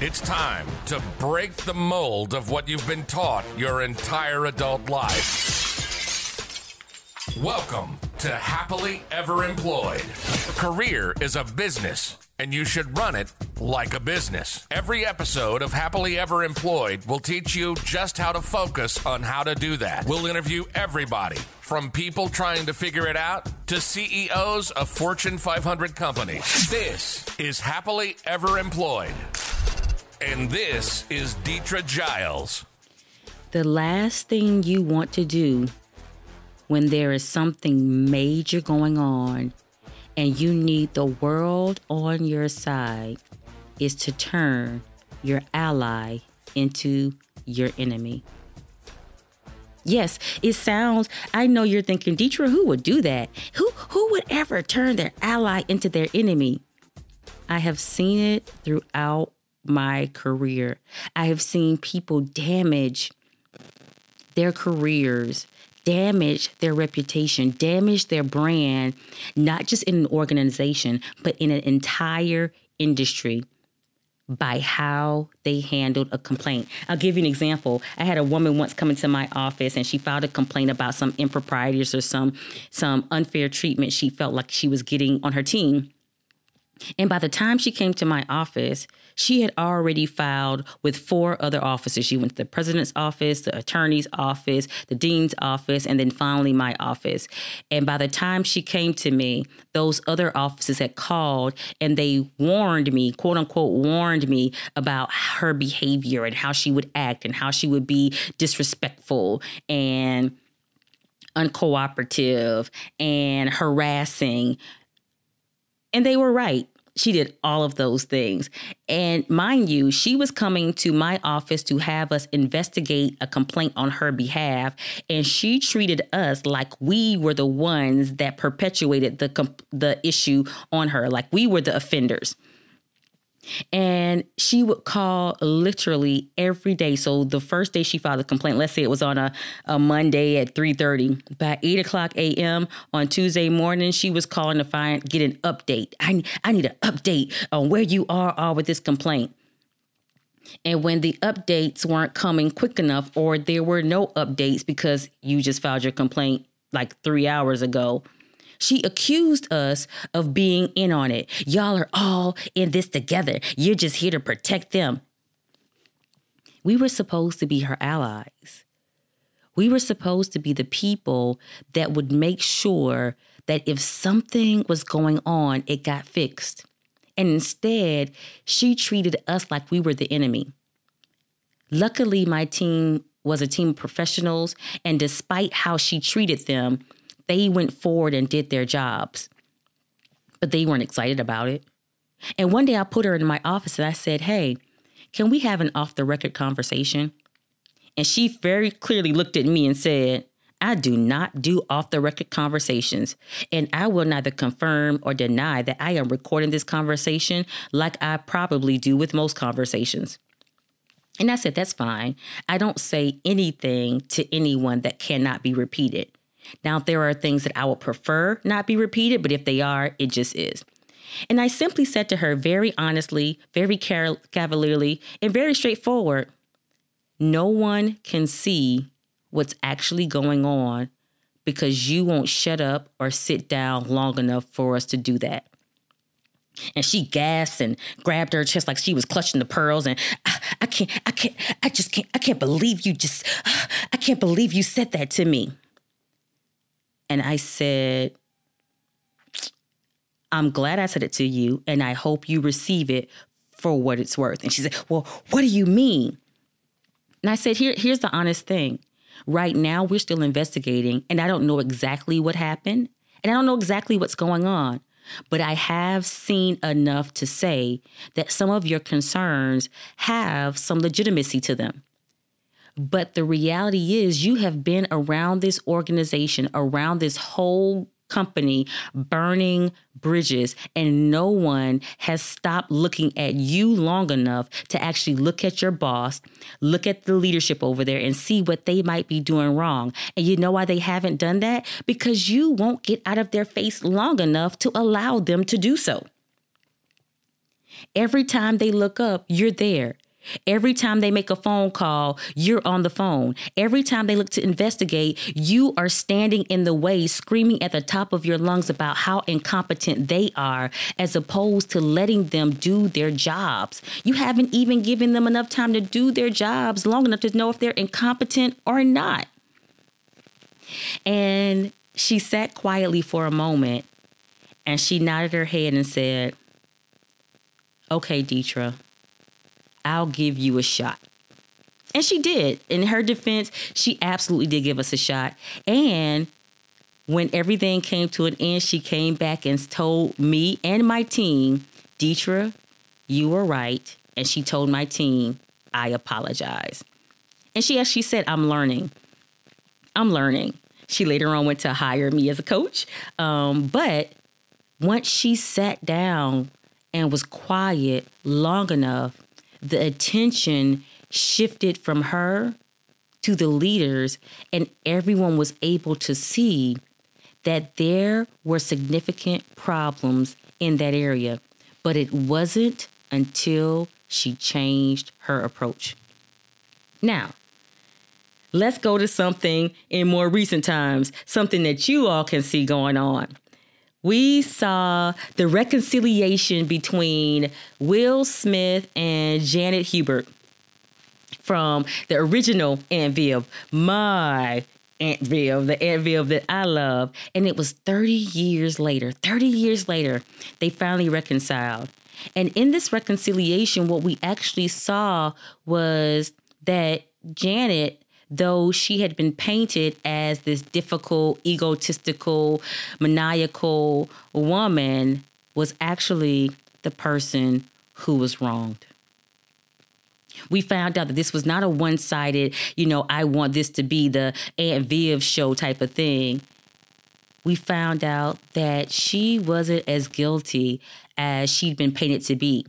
It's time to break the mold of what you've been taught your entire adult life. Welcome to Happily Ever Employed. Career is a business, and you should run it like a business. Every episode of Happily Ever Employed will teach you just how to focus on how to do that. We'll interview everybody from people trying to figure it out to CEOs of Fortune 500 companies. This is Happily Ever Employed. And this is Deetra Giles. The last thing you want to do when there is something major going on and you need the world on your side is to turn your ally into your enemy. Yes, it sounds, I know you're thinking, Deetra, who would do that? Who who would ever turn their ally into their enemy? I have seen it throughout my career. I have seen people damage their careers, damage their reputation, damage their brand, not just in an organization, but in an entire industry by how they handled a complaint. I'll give you an example. I had a woman once come into my office and she filed a complaint about some improprieties or some some unfair treatment she felt like she was getting on her team. And by the time she came to my office, she had already filed with four other offices. She went to the president's office, the attorney's office, the dean's office, and then finally my office. And by the time she came to me, those other offices had called and they warned me, quote unquote, warned me about her behavior and how she would act and how she would be disrespectful and uncooperative and harassing and they were right. She did all of those things. And mind you, she was coming to my office to have us investigate a complaint on her behalf. And she treated us like we were the ones that perpetuated the, the issue on her, like we were the offenders and she would call literally every day. So the first day she filed a complaint, let's say it was on a, a Monday at 3.30. By 8 o'clock a.m. on Tuesday morning, she was calling to find get an update. I, I need an update on where you are all with this complaint. And when the updates weren't coming quick enough, or there were no updates because you just filed your complaint like three hours ago, she accused us of being in on it. Y'all are all in this together. You're just here to protect them. We were supposed to be her allies. We were supposed to be the people that would make sure that if something was going on, it got fixed. And instead, she treated us like we were the enemy. Luckily, my team was a team of professionals, and despite how she treated them, they went forward and did their jobs, but they weren't excited about it. And one day I put her in my office and I said, Hey, can we have an off the record conversation? And she very clearly looked at me and said, I do not do off the record conversations, and I will neither confirm or deny that I am recording this conversation like I probably do with most conversations. And I said, That's fine. I don't say anything to anyone that cannot be repeated. Now, there are things that I would prefer not be repeated, but if they are, it just is. And I simply said to her very honestly, very cavalierly, and very straightforward no one can see what's actually going on because you won't shut up or sit down long enough for us to do that. And she gasped and grabbed her chest like she was clutching the pearls. And I, I can't, I can't, I just can't, I can't believe you just, I can't believe you said that to me. And I said, I'm glad I said it to you, and I hope you receive it for what it's worth. And she said, Well, what do you mean? And I said, Here, here's the honest thing. Right now, we're still investigating, and I don't know exactly what happened, and I don't know exactly what's going on. But I have seen enough to say that some of your concerns have some legitimacy to them. But the reality is, you have been around this organization, around this whole company burning bridges and no one has stopped looking at you long enough to actually look at your boss, look at the leadership over there and see what they might be doing wrong. And you know why they haven't done that? Because you won't get out of their face long enough to allow them to do so. Every time they look up, you're there. Every time they make a phone call, you're on the phone. Every time they look to investigate, you are standing in the way, screaming at the top of your lungs about how incompetent they are, as opposed to letting them do their jobs. You haven't even given them enough time to do their jobs long enough to know if they're incompetent or not. And she sat quietly for a moment and she nodded her head and said, Okay, Deetra I'll give you a shot. And she did. In her defense, she absolutely did give us a shot. And when everything came to an end, she came back and told me and my team, Deetra, you were right. And she told my team, I apologize. And she actually said, I'm learning. I'm learning. She later on went to hire me as a coach. Um, but once she sat down and was quiet long enough the attention shifted from her to the leaders, and everyone was able to see that there were significant problems in that area. But it wasn't until she changed her approach. Now, let's go to something in more recent times, something that you all can see going on we saw the reconciliation between Will Smith and Janet Hubert from the original Aunt Viv, my Aunt Viv, the Aunt Viv that I love. And it was 30 years later, 30 years later, they finally reconciled. And in this reconciliation, what we actually saw was that Janet though she had been painted as this difficult, egotistical, maniacal woman, was actually the person who was wronged. We found out that this was not a one sided, you know, I want this to be the Aunt Viv show type of thing. We found out that she wasn't as guilty as she'd been painted to be.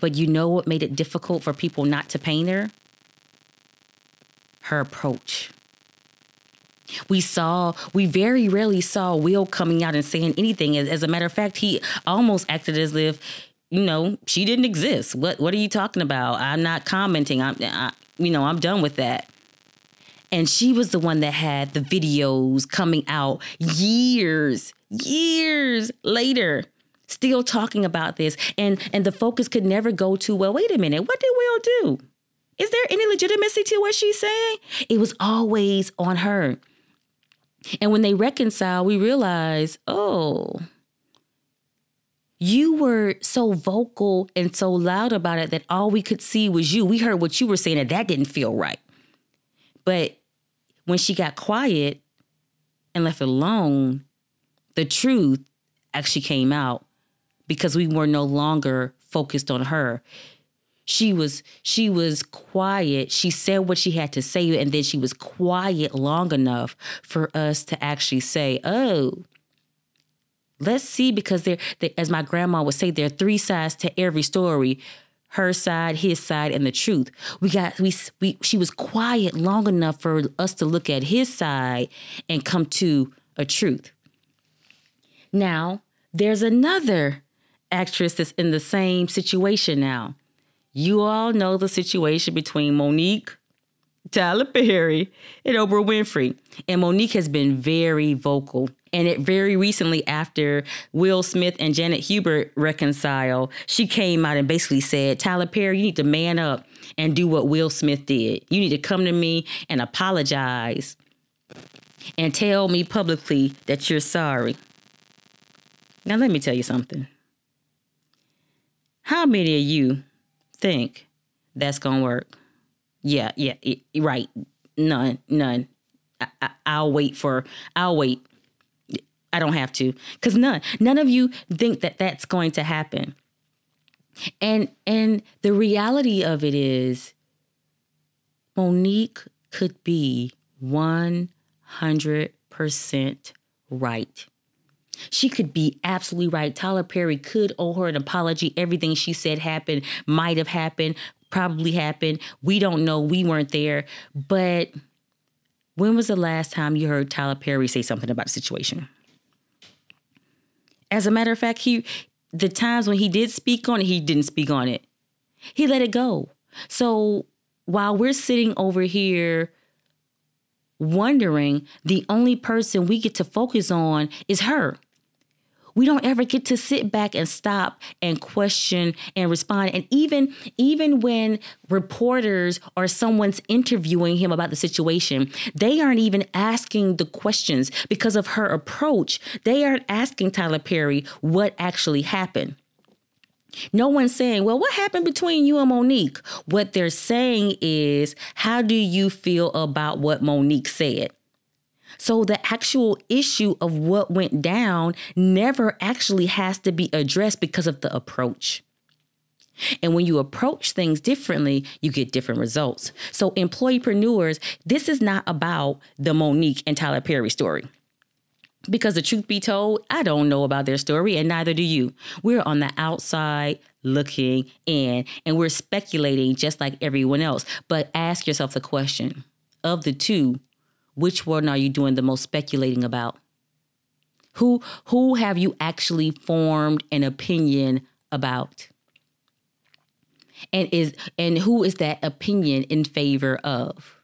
But you know what made it difficult for people not to paint her? Her approach. We saw, we very rarely saw Will coming out and saying anything. As, as, a matter of fact, he almost acted as if, you know, she didn't exist. What What are you talking about? I'm not commenting. I'm, I, you know, I'm done with that. And she was the one that had the videos coming out years, years later, still talking about this. And and the focus could never go to, well, wait a minute, what did Will do? Is there any legitimacy to what she's saying? It was always on her. And when they reconcile, we realize, oh, you were so vocal and so loud about it that all we could see was you. We heard what you were saying, and that didn't feel right. But when she got quiet and left alone, the truth actually came out because we were no longer focused on her she was she was quiet. She said what she had to say and then she was quiet long enough for us to actually say oh let's see because there as my grandma would say there are three sides to every story her side his side and the truth. We got we, we she was quiet long enough for us to look at his side and come to a truth. Now there's another actress that's in the same situation now you all know the situation between Mo'Nique, Tyler Perry, and Oprah Winfrey. And Mo'Nique has been very vocal. And it very recently, after Will Smith and Janet Hubert reconcile, she came out and basically said, Tyler Perry, you need to man up and do what Will Smith did. You need to come to me and apologize and tell me publicly that you're sorry. Now, let me tell you something. How many of you think that's gonna work. Yeah, yeah, it, right. None, none. I, I, will wait for. I'll wait. I don't have to, cause none, none of you think that that's going to happen. And and the reality of it is, Mo'Nique could be one hundred percent right. She could be absolutely right. Tyler Perry could owe her an apology. Everything she said happened, might have happened, probably happened. We don't know. We weren't there. But when was the last time you heard Tyler Perry say something about the situation? As a matter of fact, he the times when he did speak on it, he didn't speak on it. He let it go. So while we're sitting over here wondering, the only person we get to focus on is her. We don't ever get to sit back and stop and question and respond. And even even when reporters or someone's interviewing him about the situation, they aren't even asking the questions because of her approach. They aren't asking Tyler Perry what actually happened. No one's saying, well, what happened between you and Mo'Nique? What they're saying is, how do you feel about what Mo'Nique said? So the actual issue of what went down never actually has to be addressed because of the approach. And when you approach things differently, you get different results. So, employeepreneurs, this is not about the Mo'Nique and Tyler Perry story. Because the truth be told, I don't know about their story, and neither do you. We're on the outside looking in, and we're speculating just like everyone else. But ask yourself the question of the two, which one are you doing the most speculating about? Who who have you actually formed an opinion about? And is and who is that opinion in favor of?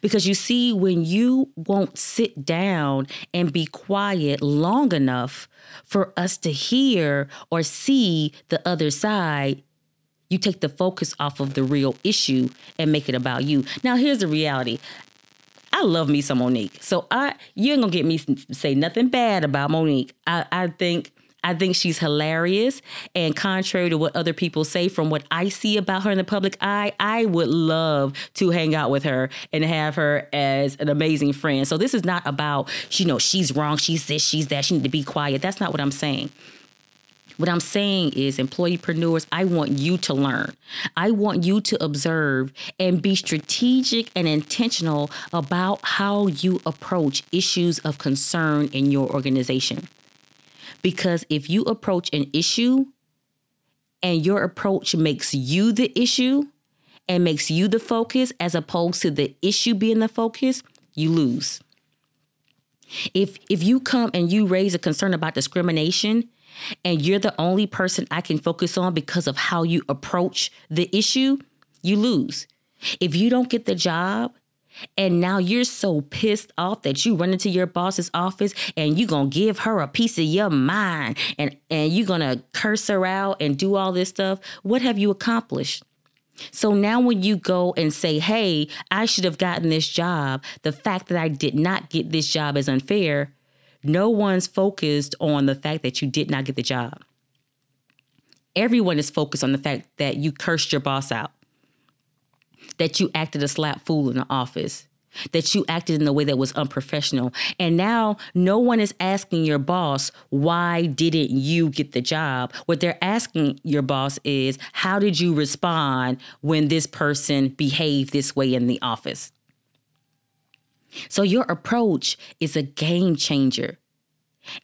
Because you see, when you won't sit down and be quiet long enough for us to hear or see the other side, you take the focus off of the real issue and make it about you. Now, here's the reality. I love me some Mo'Nique. So I you ain't gonna get me say nothing bad about Mo'Nique. I, I think I think she's hilarious. And contrary to what other people say, from what I see about her in the public eye, I would love to hang out with her and have her as an amazing friend. So this is not about, you know, she's wrong, she's this, she's that, she need to be quiet. That's not what I'm saying. What I'm saying is, employeepreneurs, I want you to learn. I want you to observe and be strategic and intentional about how you approach issues of concern in your organization. Because if you approach an issue and your approach makes you the issue and makes you the focus as opposed to the issue being the focus, you lose. If if you come and you raise a concern about discrimination and you're the only person I can focus on because of how you approach the issue, you lose. If you don't get the job and now you're so pissed off that you run into your boss's office and you're gonna give her a piece of your mind and, and you're gonna curse her out and do all this stuff. What have you accomplished? So now when you go and say, hey, I should have gotten this job, the fact that I did not get this job is unfair, no one's focused on the fact that you did not get the job. Everyone is focused on the fact that you cursed your boss out, that you acted a slap fool in the office, that you acted in a way that was unprofessional. And now no one is asking your boss, why didn't you get the job? What they're asking your boss is, how did you respond when this person behaved this way in the office? So your approach is a game changer.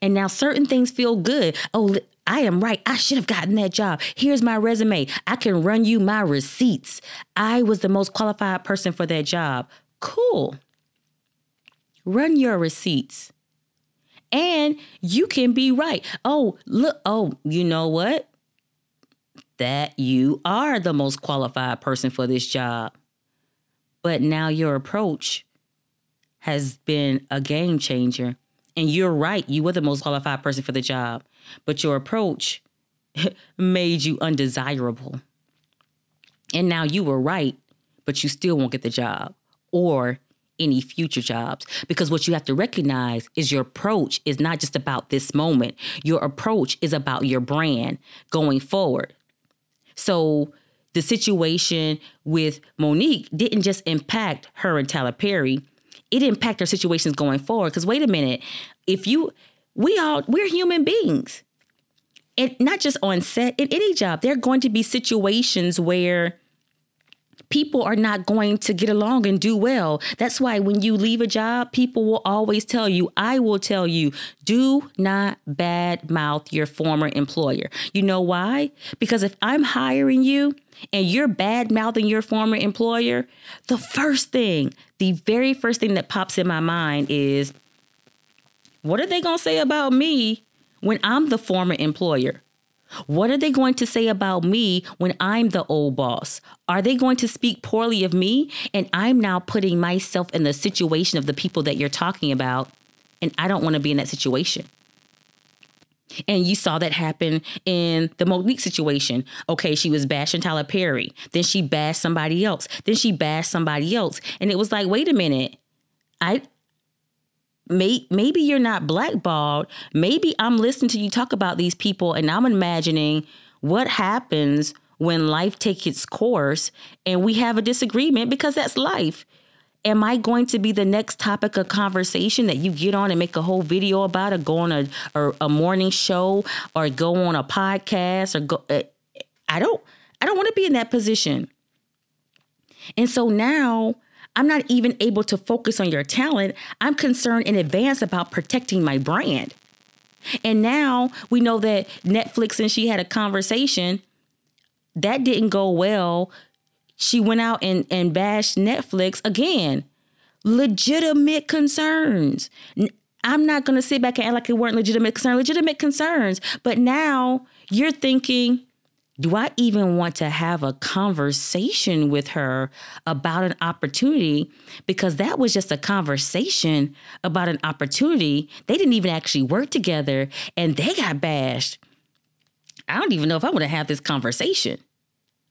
And now certain things feel good. Oh, I am right. I should have gotten that job. Here's my resume. I can run you my receipts. I was the most qualified person for that job. Cool. Run your receipts. And you can be right. Oh, look. Oh, you know what? That you are the most qualified person for this job. But now your approach has been a game changer. And you're right, you were the most qualified person for the job, but your approach made you undesirable. And now you were right, but you still won't get the job or any future jobs. Because what you have to recognize is your approach is not just about this moment, your approach is about your brand going forward. So, the situation with Mo'Nique didn't just impact her and Tyler Perry, it impact our situations going forward. Because wait a minute, if you, we all, we're human beings. And not just on set, in any job, there are going to be situations where people are not going to get along and do well. That's why when you leave a job, people will always tell you, I will tell you, do not badmouth your former employer. You know why? Because if I'm hiring you and you're bad mouthing your former employer, the first thing, the very first thing that pops in my mind is what are they going to say about me when I'm the former employer? What are they going to say about me when I'm the old boss? Are they going to speak poorly of me? And I'm now putting myself in the situation of the people that you're talking about, and I don't want to be in that situation. And you saw that happen in the Mo'Nique situation. Okay, she was bashing Tyler Perry. Then she bashed somebody else. Then she bashed somebody else. And it was like, wait a minute. I may, maybe you're not blackballed. Maybe I'm listening to you talk about these people and I'm imagining what happens when life takes its course and we have a disagreement because that's life. Am I going to be the next topic of conversation that you get on and make a whole video about, or go on a or a morning show, or go on a podcast, or go? Uh, I don't. I don't want to be in that position. And so now I'm not even able to focus on your talent. I'm concerned in advance about protecting my brand. And now we know that Netflix and she had a conversation that didn't go well. She went out and, and bashed Netflix again. Legitimate concerns. I'm not going to sit back and act like it weren't legitimate concerns, legitimate concerns. But now you're thinking, do I even want to have a conversation with her about an opportunity? Because that was just a conversation about an opportunity. They didn't even actually work together and they got bashed. I don't even know if I want to have this conversation.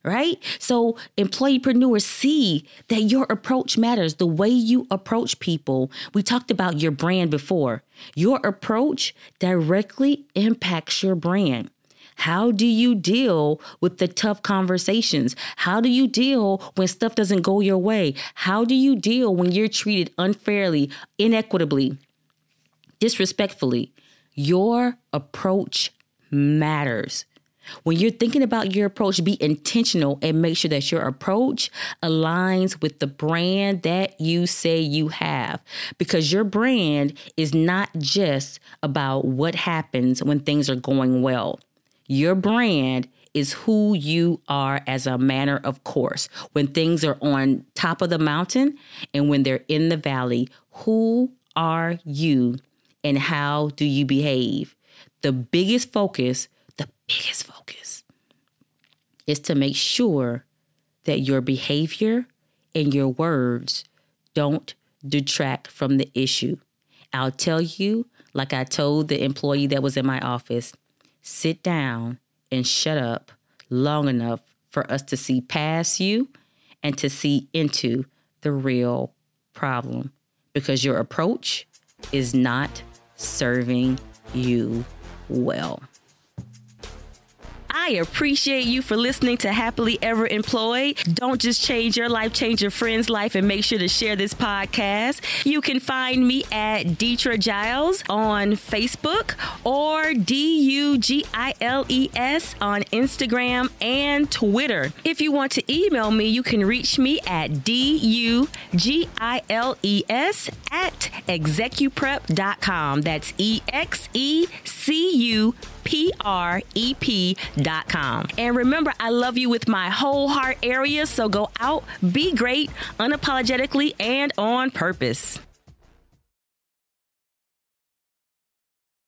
Right? So, employeepreneurs see that your approach matters, the way you approach people. We talked about your brand before. Your approach directly impacts your brand. How do you deal with the tough conversations? How do you deal when stuff doesn't go your way? How do you deal when you're treated unfairly, inequitably, disrespectfully? Your approach matters. When you're thinking about your approach, be intentional and make sure that your approach aligns with the brand that you say you have. Because your brand is not just about what happens when things are going well. Your brand is who you are as a manner of course. When things are on top of the mountain and when they're in the valley, who are you and how do you behave? The biggest focus, the biggest focus is to make sure that your behavior and your words don't detract from the issue. I'll tell you, like I told the employee that was in my office, sit down and shut up long enough for us to see past you and to see into the real problem because your approach is not serving you well. I appreciate you for listening to Happily Ever Employed. Don't just change your life, change your friend's life, and make sure to share this podcast. You can find me at Deetra Giles on Facebook or D U G I L E S on Instagram and Twitter. If you want to email me, you can reach me at D U G I L E S at execuprep.com. That's E X E C U P R E P com. And remember, I love you with my whole heart area, so go out, be great, unapologetically, and on purpose.